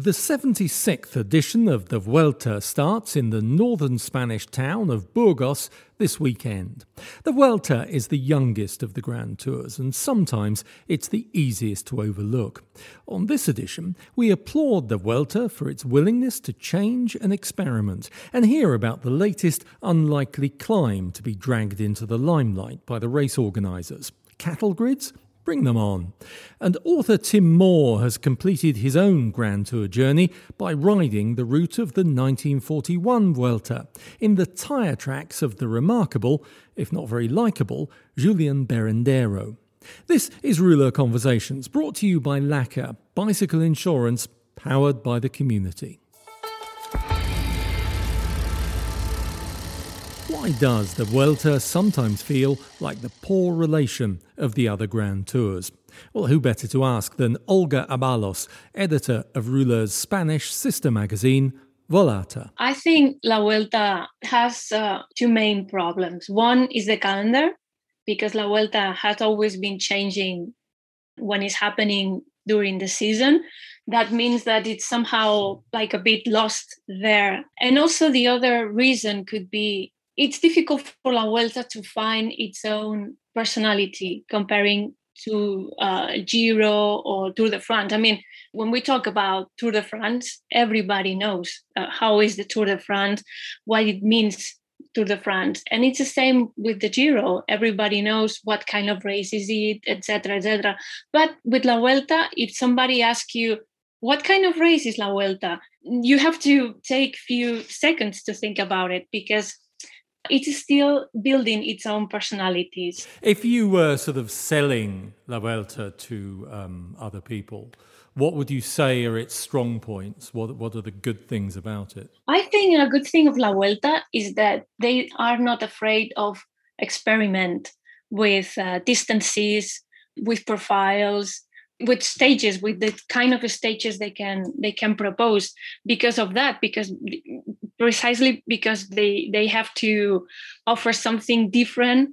The 76th edition of the Vuelta starts in the northern Spanish town of Burgos this weekend. The Vuelta is the youngest of the Grand Tours, and sometimes it's the easiest to overlook. On this edition, we applaud the Vuelta for its willingness to change and experiment, and hear about the latest unlikely climb to be dragged into the limelight by the race organisers cattle grids Bring them on. And author Tim Moore has completed his own Grand Tour journey by riding the route of the 1941 Vuelta in the tyre tracks of the remarkable, if not very likeable, Julian Berrendero. This is Rouleur Conversations, brought to you by Laka, bicycle insurance powered by the community. Why does the Vuelta sometimes feel like the poor relation of the other Grand Tours? Well, who better to ask than Olga Abalos, editor of Rouleur's Spanish sister magazine, Volata. I think La Vuelta has uh, two main problems. One is the calendar, because La Vuelta has always been changing when it's happening during the season. That means that it's somehow like a bit lost there. And also, the other reason could be it's difficult for La Vuelta to find its own personality comparing to uh, Giro or Tour de France. I mean, when we talk about Tour de France, everybody knows uh, how is the Tour de France, what it means Tour de France, and it's the same with the Giro. Everybody knows what kind of race is it, etc., etc. But with La Vuelta, if somebody asks you what kind of race is La Vuelta, you have to take few seconds to think about it because it's still building its own personalities. If you were sort of selling La Vuelta to um, other people, what would you say are its strong points? What, what are the good things about it? I think a good thing of La Vuelta is that they are not afraid of experiment with uh, distances, with profiles, with stages with the kind of stages they can they can propose because of that because precisely because they they have to offer something different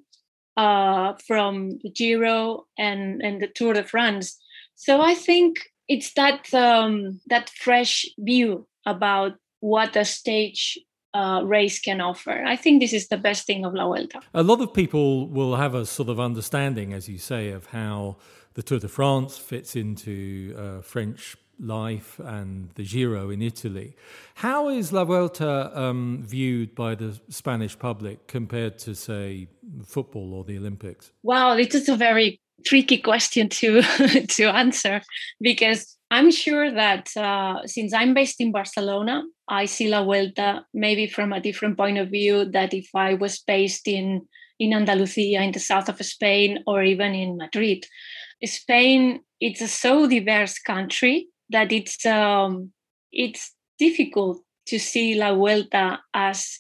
uh, from the Giro and and the Tour de France. So I think it's that um, that fresh view about what a stage uh, race can offer. I think this is the best thing of La Vuelta. A lot of people will have a sort of understanding, as you say, of how the Tour de France fits into uh, French life and the Giro in Italy. How is La Vuelta um, viewed by the Spanish public compared to, say, football or the Olympics? Wow, it is a very tricky question to to answer because I'm sure that uh, since I'm based in Barcelona, I see La Vuelta maybe from a different point of view that if I was based in in Andalusia, in the south of Spain, or even in Madrid. Spain, it's a so diverse country that it's um, it's difficult to see La Vuelta as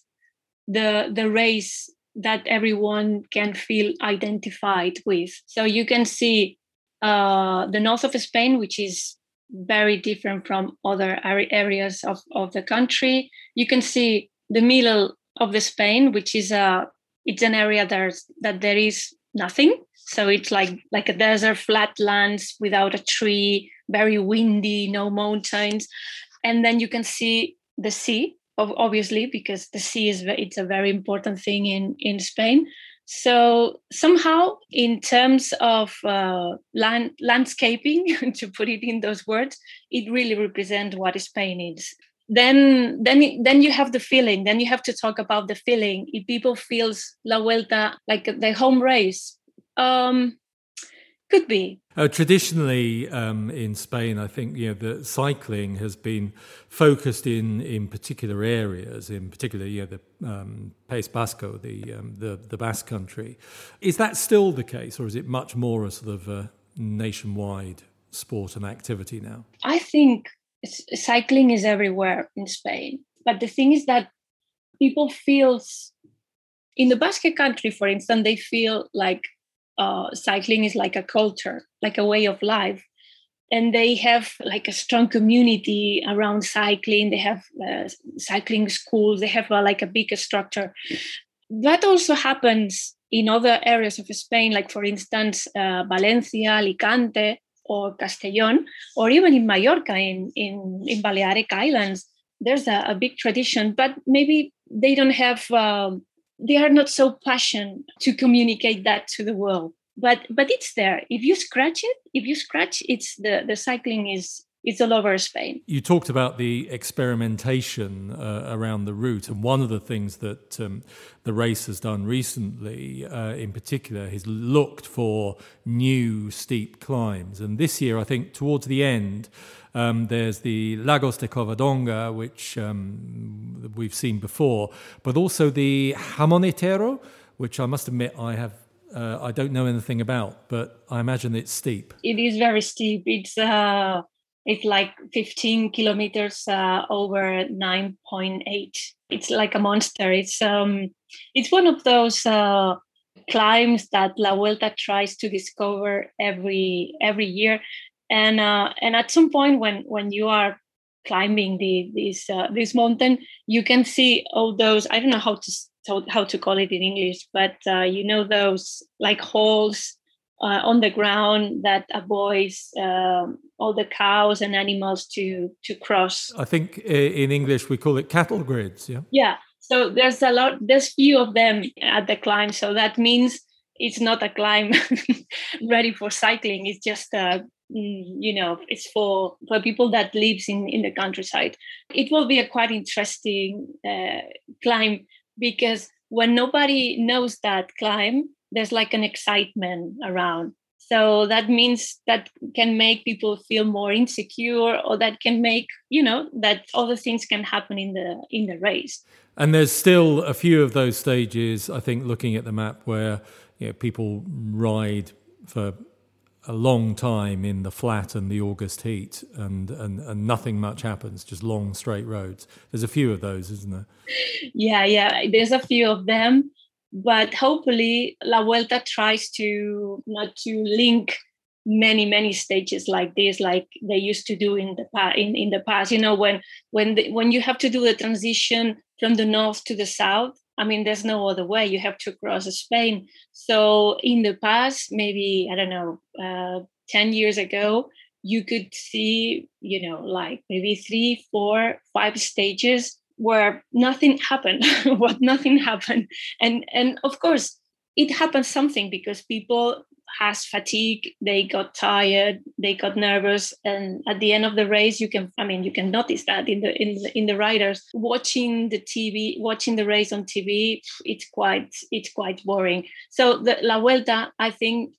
the the race that everyone can feel identified with. So you can see uh, the north of Spain, which is very different from other areas of, of the country. You can see the middle of the Spain, which is a it's an area there's that there is nothing. So it's like like a desert, flat lands without a tree, very windy, no mountains, and then you can see the sea, obviously, because the sea is it's a very important thing in in Spain. So somehow, in terms of uh, land, landscaping, to put it in those words, it really represents what Spain is. Then, then, then you have the feeling. Then you have to talk about the feeling. If people feels La Vuelta like the home race, um, could be. Uh, traditionally, um, in Spain, I think you know the cycling has been focused in in particular areas, in particular, you know, the um, País Vasco, the, um, the the Basque country. Is that still the case, or is it much more a sort of a nationwide sport and activity now? I think cycling is everywhere in Spain, but the thing is that people feels in the Basque country, for instance, they feel like uh, cycling is like a culture, like a way of life. And they have like a strong community around cycling. They have uh, cycling schools. They have uh, like a big structure. That also happens in other areas of Spain, like for instance, uh, Valencia, Alicante, or Castellón, or even in Mallorca, in, in, in Balearic Islands. There's a, a big tradition, but maybe they don't have um, they are not so passionate to communicate that to the world but but it's there if you scratch it if you scratch it's the the cycling is it's all over Spain. You talked about the experimentation uh, around the route, and one of the things that um, the race has done recently, uh, in particular, has looked for new steep climbs. And this year, I think towards the end, um, there's the Lagos de Covadonga, which um, we've seen before, but also the Gamoniteiro, which I must admit I have. Uh, I don't know anything about, but I imagine it's steep. It is very steep. It's uh, it's like 15 kilometers uh, over 9.8. It's like a monster. It's um, it's one of those uh, climbs that La Vuelta tries to discover every every year and uh, and at some point when when you are climbing the this uh, this mountain you can see all those i don't know how to how to call it in english but uh, you know those like holes uh, on the ground that avoids um, all the cows and animals to to cross. I think in english we call it cattle grids yeah? Yeah so there's a lot there's few of them at the climb so that means it's not a climb ready for cycling it's just a Mm, you know it's for for people that lives in in the countryside. It will be a quite interesting uh, climb because when nobody knows that climb there's like an excitement around so that means that can make people feel more insecure or that can make you know that other things can happen in the in the race and there's still a few of those stages i think looking at the map where you know, people ride for a long time in the flat and the August heat, and, and, and nothing much happens, just long straight roads. There's a few of those, isn't there? Yeah, yeah, there's a few of them, but hopefully La Vuelta tries to not to link many many stages like this like they used to do in the past in, in the past you know when when the, when you have to do the transition from the north to the south I mean, there's no other way. You have to cross Spain. So in the past, maybe I don't know, uh, ten years ago, you could see, you know, like maybe three, four, five stages where nothing happened. what nothing happened, and and of course, it happened something because people has fatigue they got tired they got nervous and at the end of the race you can i mean you can notice that in the in the, in the riders watching the tv watching the race on tv it's quite it's quite boring so the la vuelta i think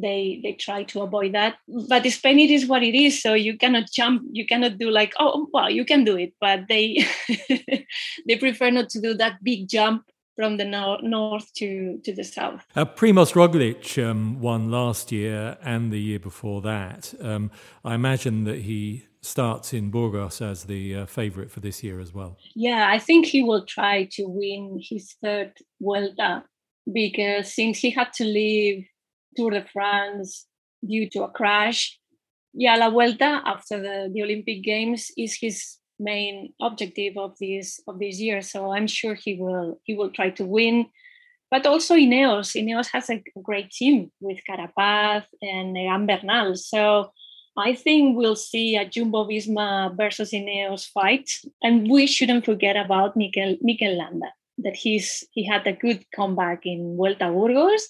they they try to avoid that but spain it is what it is so you cannot jump you cannot do like oh well you can do it but they they prefer not to do that big jump from the no- north to, to the south. Uh, Primoz Roglic um, won last year and the year before that. Um, I imagine that he starts in Burgos as the uh, favourite for this year as well. Yeah, I think he will try to win his third Vuelta because since he had to leave Tour de France due to a crash, yeah, La Vuelta after the, the Olympic Games is his main objective of this of this year. So I'm sure he will he will try to win. But also Ineos. Ineos has a great team with Carapaz and Egan Bernal. So I think we'll see a Jumbo Visma versus Ineos fight. And we shouldn't forget about Mikel, Mikel Landa. that he's he had a good comeback in Vuelta Burgos.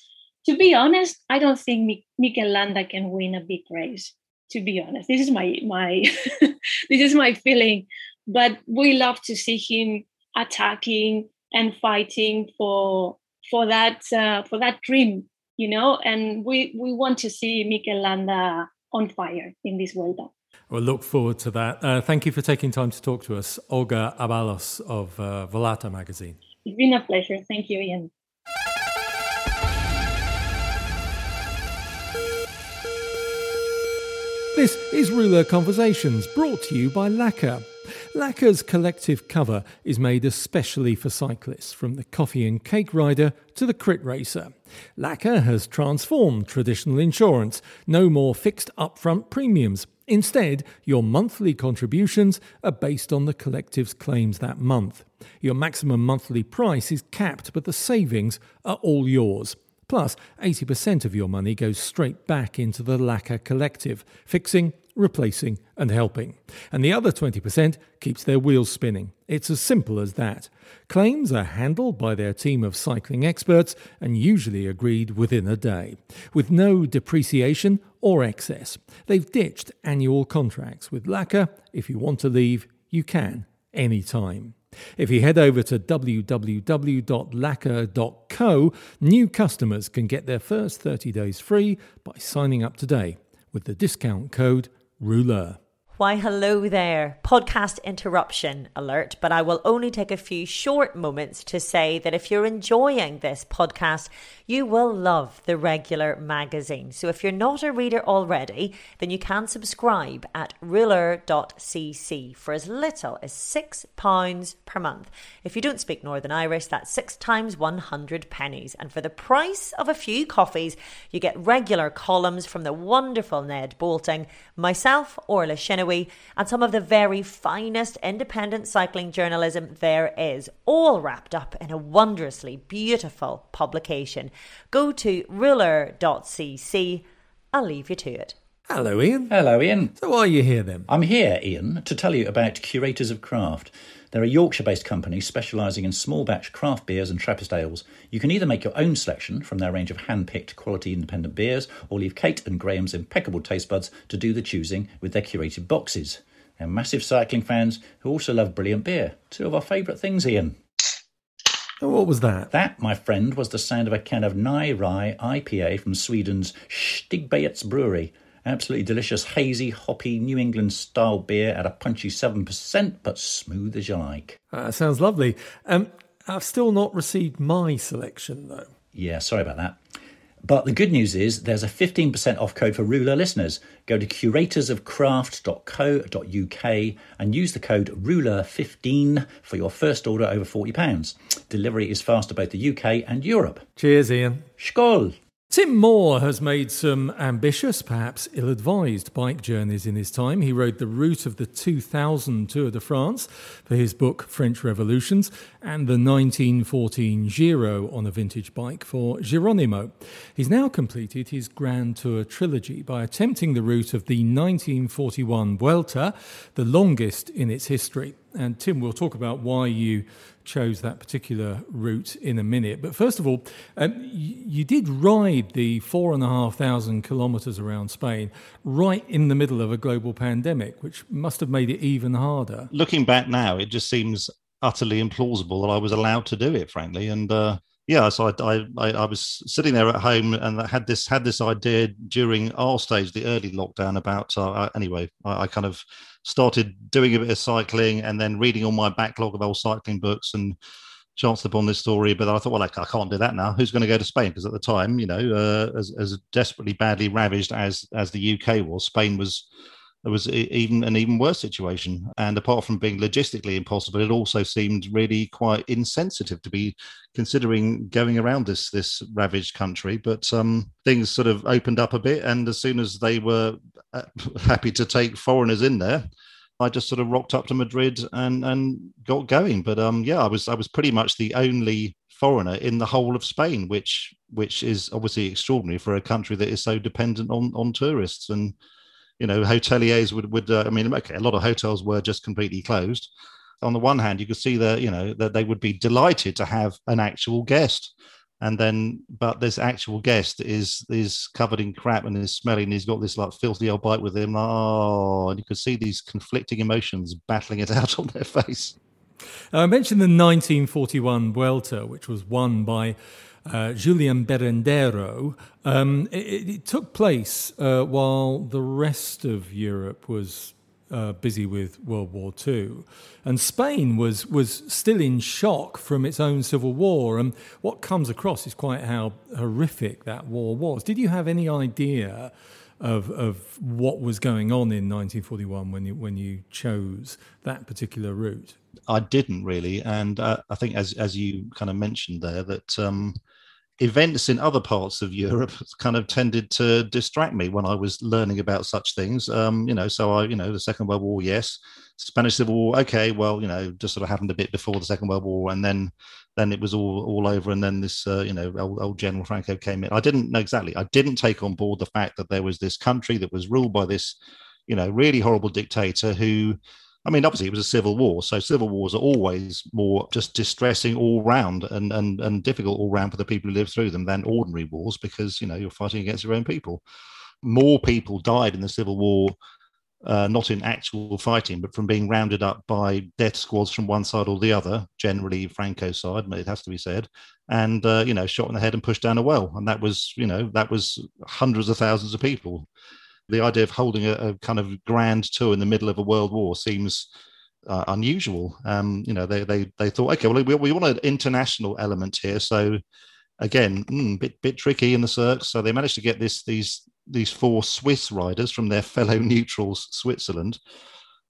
To be honest, I don't think Mikel Landa can win a big race. To be honest, this is my my this is my feeling. But we love to see him attacking and fighting for for that uh, for that dream, you know. And we we want to see Mikel Landa on fire in this Vuelta. We'll look forward to that. Uh, thank you for taking time to talk to us, Olga Abalos of uh, Volata magazine. It's been a pleasure. Thank you, Ian. This is Rouleur Conversations, brought to you by Laka. Laka's collective cover is made especially for cyclists, from the coffee and cake rider to the crit racer. Laka has transformed traditional insurance. No more fixed upfront premiums. Instead, your monthly contributions are based on the collective's claims that month. Your maximum monthly price is capped, but the savings are all yours. Plus, 80% of your money goes straight back into the Laka collective, fixing, replacing, and helping. And the other 20% keeps their wheels spinning. It's as simple as that. Claims are handled by their team of cycling experts and usually agreed within a day, with no depreciation or excess. They've ditched annual contracts with Laka. If you want to leave, you can, anytime. If you head over to www.laka.co, new customers can get their first 30 days free by signing up today with the discount code Rouleur. Why, hello there. Podcast interruption alert, but I will only take a few short moments to say that if you're enjoying this podcast, you will love the regular magazine. So if you're not a reader already, then you can subscribe at rouleur.cc for as little as £6 per month. If you don't speak Northern Irish, that's six times 100 pennies. And for the price of a few coffees, you get regular columns from the wonderful Ned Boulting, myself, Orla Chenoweth, and some of the very finest independent cycling journalism there is, all wrapped up in a wondrously beautiful publication. Go to rouleur.cc. I'll leave you to it. Hello, Ian. Hello, Ian. So, why are you here then? I'm here, Ian, to tell you about Curators of Craft. They're a Yorkshire based company specialising in small batch craft beers and Trappist ales. You can either make your own selection from their range of hand picked quality independent beers or leave Kate and Graham's impeccable taste buds to do the choosing with their curated boxes. They're massive cycling fans who also love brilliant beer. Two of our favourite things, Ian. And what was that? That, my friend, was the sound of a can of Nye Rye IPA from Sweden's Stigbergets Brewery. Absolutely delicious, hazy, hoppy New England style beer at a punchy 7%, but smooth as you like. Uh, sounds lovely. Um, I've still not received my selection, though. Yeah, sorry about that. But the good news is there's a 15% off code for Rouleur listeners. Go to curatorsofcraft.co.uk and use the code RULER15 for your first order over £40. Delivery is fast to both the UK and Europe. Cheers, Ian. Skål! Tim Moore has made some ambitious, perhaps ill advised bike journeys in his time. He rode the route of the 2000 Tour de France for his book French Revolutions and the 1914 Giro on a vintage bike for Gironimo. He's now completed his Grand Tour trilogy by attempting the route of the 1941 Vuelta, the longest in its history. And Tim, we'll talk about why you chose that particular route in a minute. But first of all, um, you, did ride the four and a half thousand kilometres around Spain right in the middle of a global pandemic, which must have made it even harder. Looking back now, it just seems utterly implausible that I was allowed to do it, frankly. And uh, yeah, so I, I, I was sitting there at home and I had this had this idea during our stage, the early lockdown, about uh, anyway. I, I, kind of started doing a bit of cycling and then reading all my backlog of old cycling books and chanced upon this story. But I thought, well, I, I can't do that now. Who's going to go to Spain? Because at the time, you know, uh, as, as desperately badly ravaged as as the UK was, Spain was there was even an even worse situation. And apart from being logistically impossible, it also seemed really quite insensitive to be considering going around this this ravaged country. But um, things sort of opened up a bit, and as soon as they were uh, happy to take foreigners in there. I just sort of rocked up to Madrid and and got going. But um, yeah, I was I was pretty much the only foreigner in the whole of Spain, which which is obviously extraordinary for a country that is so dependent on on tourists. And you know, hoteliers would would uh, I mean, okay, a lot of hotels were just completely closed, on the one hand, you could see that you know that they would be delighted to have an actual guest, and then but this actual guest is is covered in crap and is smelling. And he's got this like filthy old bite with him. Oh, and you could see these conflicting emotions battling it out on their face. I mentioned the 1941 Vuelta which was won by uh, Julian Berrendero. Um, it, it, took place uh, while the rest of Europe was uh, busy with World War II, and Spain was was still in shock from its own civil war. And what comes across is quite how horrific that war was. Did you have any idea? Of, of what was going on in 1941 when you when you chose that particular route? I didn't really, and uh, I think as as you kind of mentioned there that um, events in other parts of Europe kind of tended to distract me when I was learning about such things. Um, you know, so I, you know, the Second World War, yes, Spanish Civil War, okay, well, you know, just sort of happened a bit before the Second World War, and then then it was all all over, and then this, uh, you know, old, old General Franco came in. I didn't know exactly. I didn't take on board the fact that there was this country that was ruled by this, you know, really horrible dictator who I mean, obviously, it was a civil war, so civil wars are always more just distressing all round and and and difficult all round for the people who live through them than ordinary wars because you know you're fighting against your own people. More people died in the civil war, uh, not in actual fighting, but from being rounded up by death squads from one side or the other. Generally, Franco's side, it has to be said, and uh, you know, shot in the head and pushed down a well, and that was you know that was hundreds of thousands of people the idea of holding a, a, kind of grand tour in the middle of a world war seems uh, unusual. Um, you know, they they they thought, okay, well, we, we want an international element here, so again, mm, bit bit tricky in the circs. So they managed to get this these these four Swiss riders from their fellow neutrals, Switzerland,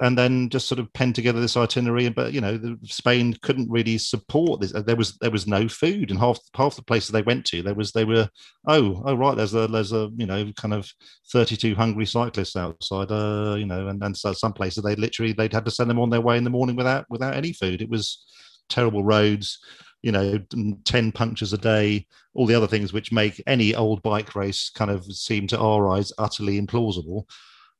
and then just sort of pen together this itinerary. But you know, Spain couldn't really support this. There was there was no food, and half half the places they went to, there was they were oh oh right, there's a there's a you know kind of thirty two hungry cyclists outside, uh, you know, and and so some places they literally they'd had to send them on their way in the morning without without any food. It was terrible roads. You know, 10 punctures a day, all the other things which make any old bike race kind of seem to our eyes utterly implausible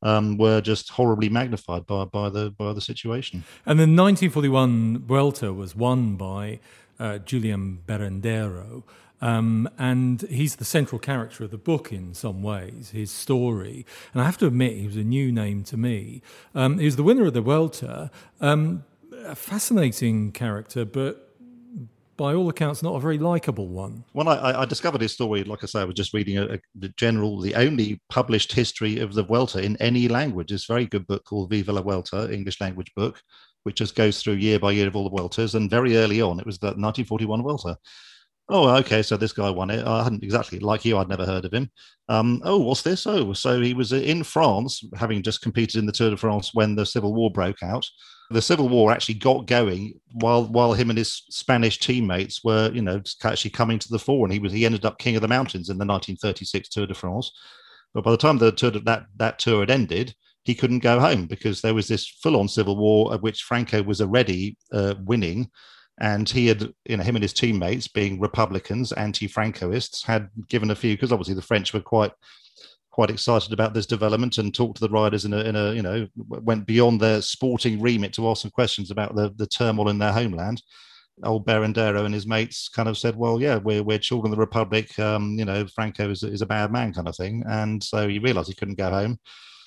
um, were just horribly magnified by, by the by the situation. And the 1941 Vuelta was won by uh, Julian Berrendero. Um, and he's the central character of the book in some ways, his story. And I have to admit, he was a new name to me. Um, he was the winner of the Vuelta, um, a fascinating character, but by all accounts, not a very likable one. When I, I, discovered his story, like I say, I was just reading a, a, the general, the only published history of the Vuelta in any language. It's a very good book called Viva la Vuelta, English language book, which just goes through year by year of all the Vueltas. And very early on, it was the 1941 Vuelta. Oh, okay. So this guy won it. I hadn't exactly like you. I'd never heard of him. Um, oh, what's this? Oh, so he was in France, having just competed in the Tour de France when the Civil War broke out the Civil War actually got going while while him and his Spanish teammates were, you know, actually coming to the fore, and he was he ended up king of the mountains in the 1936 Tour de France. But by the time the tour that that tour had ended, he couldn't go home because there was this full-on civil war of which Franco was already uh, winning, and he had, you know, him and his teammates, being Republicans, anti-Francoists, had given a few because obviously the French were quite quite excited about this development and talked to the riders in a, in a you know went beyond their sporting remit to ask some questions about the, the turmoil in their homeland old Berrendero and his mates kind of said, well, yeah, we're, we're children of the Republic. Um, you know, Franco is, is a bad man kind of thing. And so he realized he couldn't go home.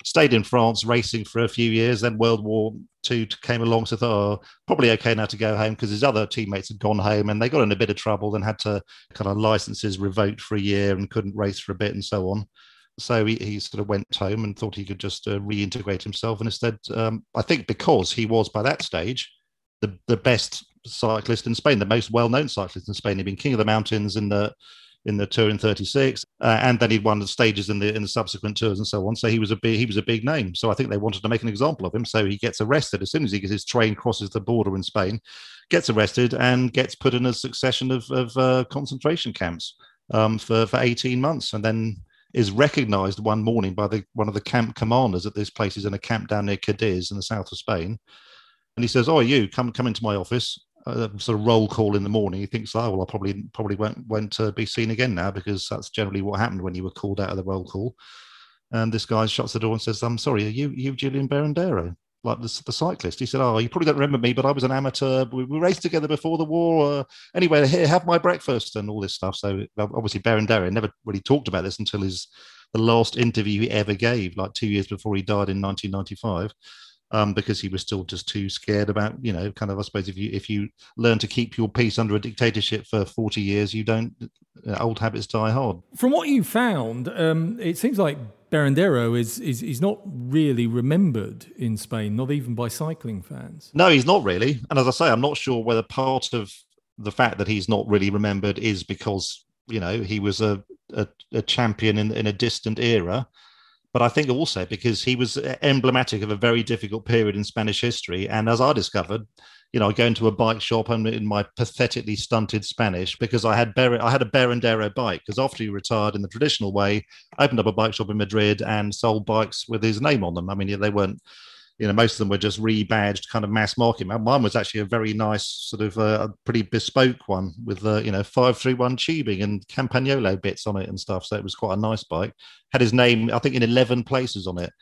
Stayed in France racing for a few years. Then World War II came along. So thought, oh, probably okay now to go home because his other teammates had gone home and they got in a bit of trouble and had to kind of licenses revoked for a year and couldn't race for a bit and so on. So he, he sort of went home and thought he could just uh, reintegrate himself. And instead, um, I think because he was by that stage the, the best cyclist in Spain, the most well-known cyclist in Spain. He'd been king of the mountains in the in the tour in 36 uh, and then he'd won the stages in the in the subsequent tours and so on so he was a big he was a big name so i think they wanted to make an example of him so he gets arrested as soon as he gets his train crosses the border in spain gets arrested and gets put in a succession of, of uh, concentration camps um, for for 18 months and then is recognized one morning by the one of the camp commanders at this place. He's in a camp down near Cadiz in the south of Spain. And he says, Oh, you come come into my office. Uh, sort of roll call in the morning. He thinks, oh well, I probably probably won't won't uh, be seen again now because that's generally what happened when you were called out of the roll call. And this guy shuts the door and says, "I'm sorry, are you you Julian Berrendero?" Like the, the, cyclist. He said, "Oh, you probably don't remember me, but I was an amateur. We, we raced together before the war. Uh, anyway, here, have my breakfast and all this stuff." So obviously, Baron Berrendero never really talked about this until his the last interview he ever gave, like two years before he died in 1995. Um, because he was still just too scared about, you know, kind of. I suppose if you if you learn to keep your peace under a dictatorship for forty years, you don't. Uh, old habits die hard. From what you found, um, it seems like Berrendero is, is is not really remembered in Spain, not even by cycling fans. No, he's not really. And as I say, I'm not sure whether part of the fact that he's not really remembered is because you know he was a a, a champion in in a distant era, but I think also because he was uh, emblematic of a very difficult period in Spanish history. And as I discovered, you know, I go into a bike shop and in my pathetically stunted Spanish because I had Ber- I had a Berrendero bike because after he retired in the traditional way, I opened up a bike shop in Madrid and sold bikes with his name on them. I mean, they weren't, you know, most of them were just rebadged kind of mass market. Mine was actually a very nice sort of uh, pretty bespoke one with uh, you know five three one tubing and Campagnolo bits on it and stuff. So it was quite a nice bike. Had his name I think in eleven places on it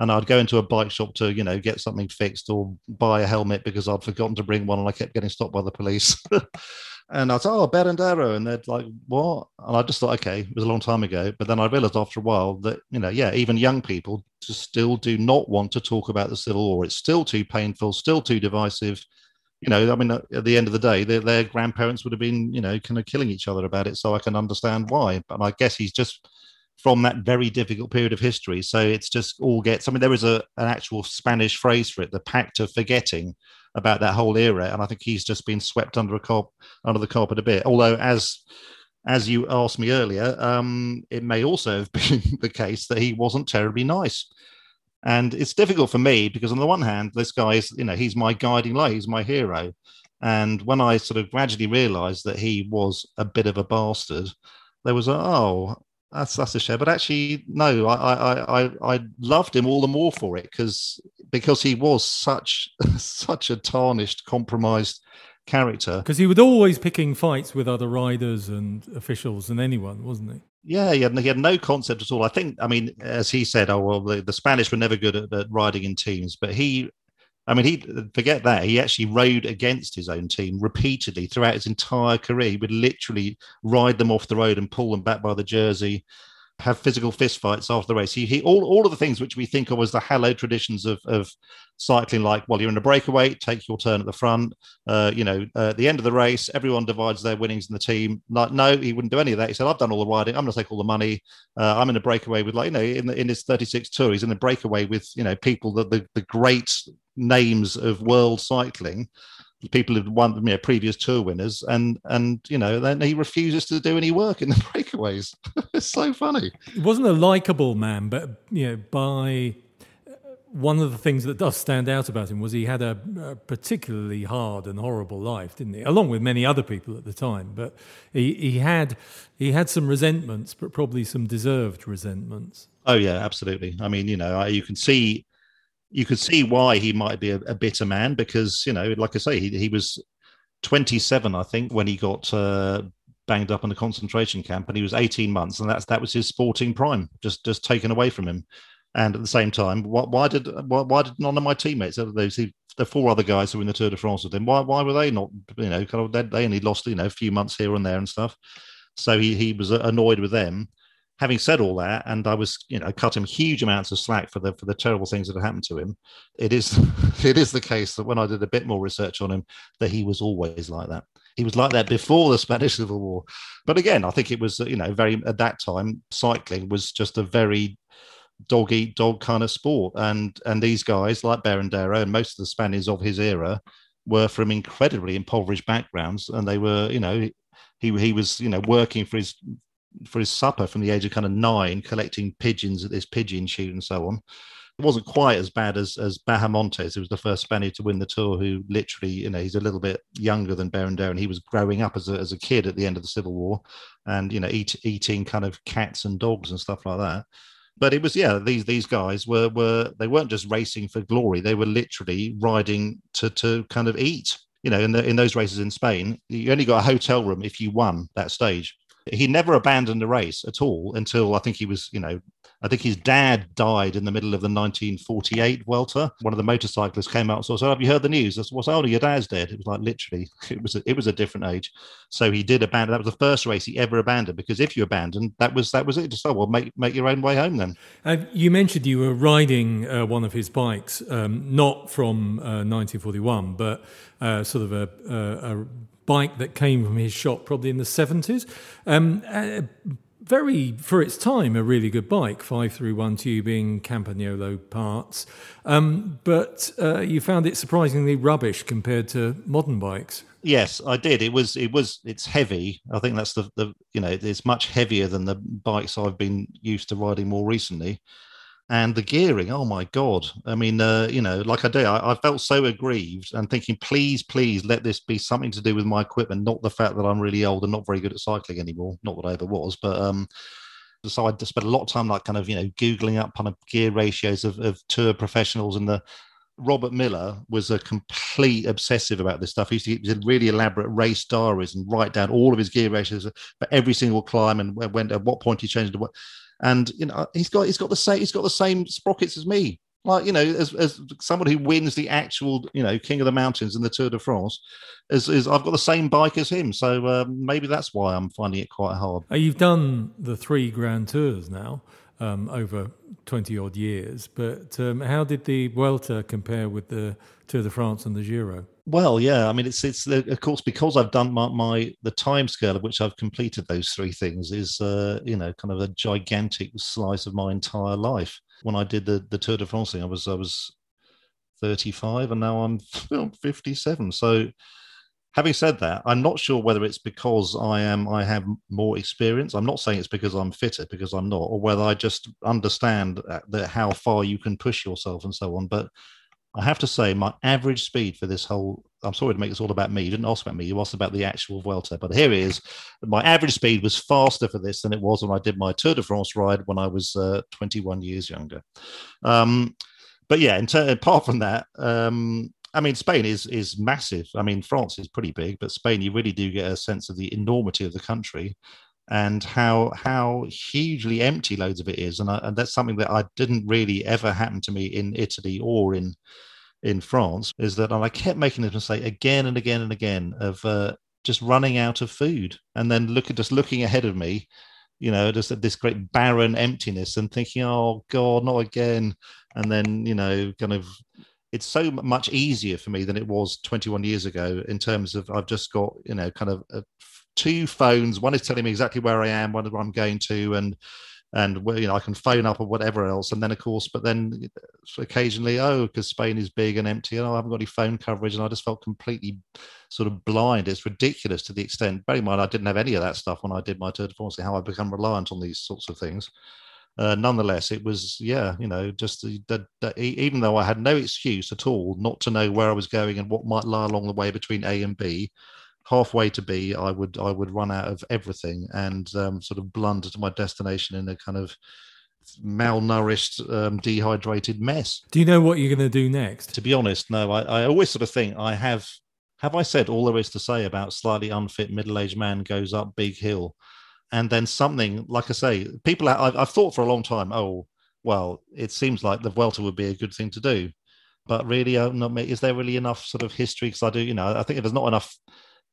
and I'd go into a bike shop to, you know, get something fixed or buy a helmet because I'd forgotten to bring one and I kept getting stopped by the police. and I'd say, oh, Berrendero. And they'd like, what? And I just thought, okay, it was a long time ago. But then I realized after a while that, you know, yeah, even young people just still do not want to talk about the Civil War. It's still too painful, still too divisive. You know, I mean, at the end of the day, their, their grandparents would have been, you know, kind of killing each other about it. So I can understand why. But I guess he's just from that very difficult period of history. So it's just all gets. I mean, there is a an actual Spanish phrase for it, the pact of forgetting about that whole era, and I think he's just been swept under a carp under the carpet a bit. Although, as as you asked me earlier, um, it may also have been the case that he wasn't terribly nice. And it's difficult for me because on the one hand, this guy is, you know, he's my guiding light, he's my hero. And when I sort of gradually realized that he was a bit of a bastard, there was a, oh, that's that's a shame. But actually, no, I I I, I loved him all the more for it because because he was such such a tarnished, compromised character. Because he was always picking fights with other riders and officials and anyone, wasn't he? Yeah, he had, he had no concept at all. I think, I mean, as he said, oh well, the, the Spanish were never good at, at riding in teams, but he I mean, he forget that he actually rode against his own team repeatedly throughout his entire career. He would literally ride them off the road and pull them back by the jersey, have physical fistfights after the race. He, he all, all of the things which we think of as the hallowed traditions of, of cycling, like, well, you're in a breakaway, take your turn at the front. Uh, you know, uh, at the end of the race, everyone divides their winnings in the team. Like, no, he wouldn't do any of that. He said, I've done all the riding. I'm going to take all the money. Uh, I'm in a breakaway with, like, you know, in, the, in his 36 tour, he's in a breakaway with, you know, people that the, the great names of world cycling people who've won you know, previous tour winners and and you know then he refuses to do any work in the breakaways it's so funny he wasn't a likable man but you know by uh, one of the things that does stand out about him was he had a, a, particularly hard and horrible life, didn't he? Along with many other people at the time, but he, he had he had some resentments, but probably some deserved resentments. Oh yeah, absolutely. I mean, you know, you can see you could see why he might be a, a, bitter man because you know, like I say, he, he was 27, I think, when he got uh, banged up in a concentration camp, and he was 18 months, and that's that was his sporting prime, just just taken away from him. And at the same time, why, why did why, why, did none of my teammates, those the four other guys who were in the Tour de France with him, why why were they not? You know, kind of they, they only lost you know a few months here and there and stuff. So he he was annoyed with them having said all that, and I was, you know, cut him huge amounts of slack for the for the terrible things that had happened to him. It is it is the case that when I did a bit more research on him, that he was always like that. He was like that before the Spanish Civil War. But again, I think it was, you know, very at that time, cycling was just a very dog eat dog kind of sport. And and these guys like Berrendero and most of the Spaniards of his era were from incredibly impoverished backgrounds, and they were, you know, he he was, you know, working for his for his supper from the age of kind of nine, collecting pigeons at this pigeon shoot and so on. It wasn't quite as bad as as Bahamontes, who was the first Spaniard to win the tour, who literally, you know, he's a little bit younger than Berrendero, and he was growing up as a, as a kid at the end of the Civil War, and you know, eat, eating kind of cats and dogs and stuff like that. But it was, yeah, these these guys were were they weren't just racing for glory; they were literally riding to to kind of eat. You know, in the in those races in Spain, you only got a hotel room if you won that stage he never abandoned the race at all until I think he was, you know, I think his dad died in the middle of the 1948 Vuelta. One of the motorcyclists came out and said, "Have you heard the news?" I said, "What's older? Your dad's dead." It was like literally, it was a, it was a different age. So he did abandon. That was the first race he ever abandoned because if you abandoned, that was that was it. Just oh well, make make your own way home then. Uh, you mentioned you were riding uh, one of his bikes, um, not from uh, 1941, but uh, sort of a, a, a, bike that came from his shop probably in the 70s. Um, uh, very, for its time, a really good bike, 531 tubing, Campagnolo parts. Um, but uh, you found it surprisingly rubbish compared to modern bikes. Yes, I did. It was, it was, it's heavy. I think that's the, the, you know, it's much heavier than the bikes I've been used to riding more recently and the gearing oh my god i mean uh, you know like i do I, I, felt so aggrieved and thinking please please let this be something to do with my equipment not the fact that i'm really old and not very good at cycling anymore not that i ever was but um so i spent a lot of time like kind of you know googling up kind of gear ratios of, of tour professionals and the Robert Millar was a complete obsessive about this stuff. He used to really elaborate race diaries and write down all of his gear ratios for every single climb and when at what point he changed to what and you know he's got he's got the same he's got the same sprockets as me. Like you know as, as someone who wins the actual you know king of the mountains in the tour de france is, is i've got the same bike as him. So um, maybe that's why i'm finding it quite hard. Uh, you've done the three grand tours now um, over 20 odd years but um, how did the Vuelta compare with the tour de france and the giro well, yeah. I mean, it's it's of course because I've done my, my the time scale of which I've completed those three things is uh, you know kind of a gigantic slice of my entire life. When I did the the Tour de France thing, I was I was thirty five, and now I'm fifty seven. So, having said that, I'm not sure whether it's because I am I have more experience. I'm not saying it's because I'm fitter because I'm not, or whether I just understand that how far you can push yourself and so on. But I have to say, my average speed for this whole I'm sorry to make this all about me. You didn't ask about me. You asked about the actual Vuelta. But here it is. My average speed was faster for this than it was when I did my Tour de France ride when I was uh, 21 years younger. Um, but yeah, ter- apart from that, um, I mean, Spain is is massive. I mean, France is pretty big, but Spain, you really do get a sense of the enormity of the country and how how hugely empty loads of it is. And, I, and that's something that I didn't really ever happen to me in Italy or in in France. Is that I kept making this mistake again and again and again of uh, just running out of food, and then look at just looking ahead of me. You know, just at this great barren emptiness, and thinking, "Oh God, not again!" And then, you know, kind of it's so much easier for me than it was 21 years ago in terms of I've just got you know kind of uh, a two phones. One is telling me exactly where I am, where I'm going to, and and you know I can phone up or whatever else. And then of course, but then uh, occasionally, oh, because Spain is big and empty, and oh, I haven't got any phone coverage, and I just felt completely sort of blind. It's ridiculous to the extent. Bear in mind, I didn't have any of that stuff when I did my Tour de France. How I become reliant on these sorts of things. Uh, nonetheless, it was yeah, you know, just that even though I had no excuse at all not to know where I was going and what might lie along the way between A and B, halfway to B, I would I would run out of everything and um, sort of blunder to my destination in a kind of malnourished, um, dehydrated mess. Do you know what you're going to do next? To be honest, no. I, I always sort of think I have. Have I said all there is to say about slightly unfit middle-aged man goes up big hill, and then something like I say, people I've, I've thought for a long time. Oh, well, it seems like the Vuelta would be a good thing to do, but really, uh, not, is there really enough sort of history? Because I do, you know, I think if there's not enough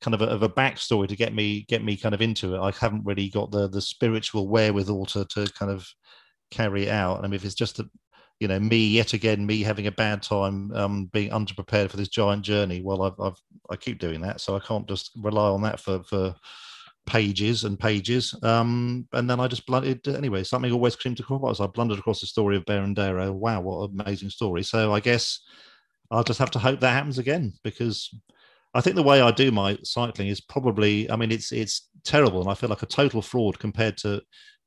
kind of a, of a backstory to get me get me kind of into it. I haven't really got the the spiritual wherewithal to to kind of carry it out. I mean, if it's just a, you know me yet again, me having a bad time, um, being underprepared for this giant journey. Well, I've, I've I keep doing that, so I can't just rely on that for for pages and pages. Um, and then I just blundered anyway. Something always seemed to crop up. So I blundered across the story of Berrendero. Wow, what an amazing story! So I guess I'll just have to hope that happens again because I think the way I do my cycling is probably, I mean, it's it's terrible, and I feel like a total fraud compared to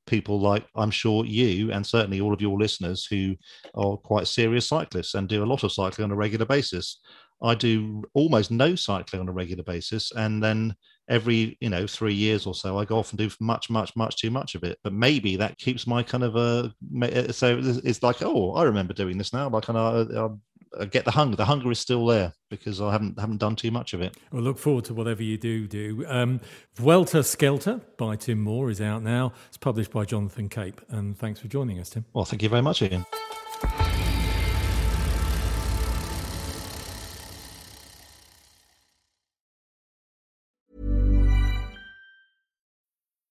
people like I'm sure you and certainly all of your listeners who are quite serious cyclists and do a lot of cycling on a regular basis. I do almost no cycling on a regular basis, and then every you know three years or so, I go off and do much, much, much too much of it. But maybe that keeps my kind of a uh, so it's like oh, I remember doing this now. Like, and I, uh, get the hunger. The hunger is still there because I haven't haven't done too much of it. We'll look forward to whatever you do do. Um, Vuelta Skelter by Tim Moore is out now. It's published by Jonathan Cape. And thanks for joining us, Tim. Well, thank you very much, Ian.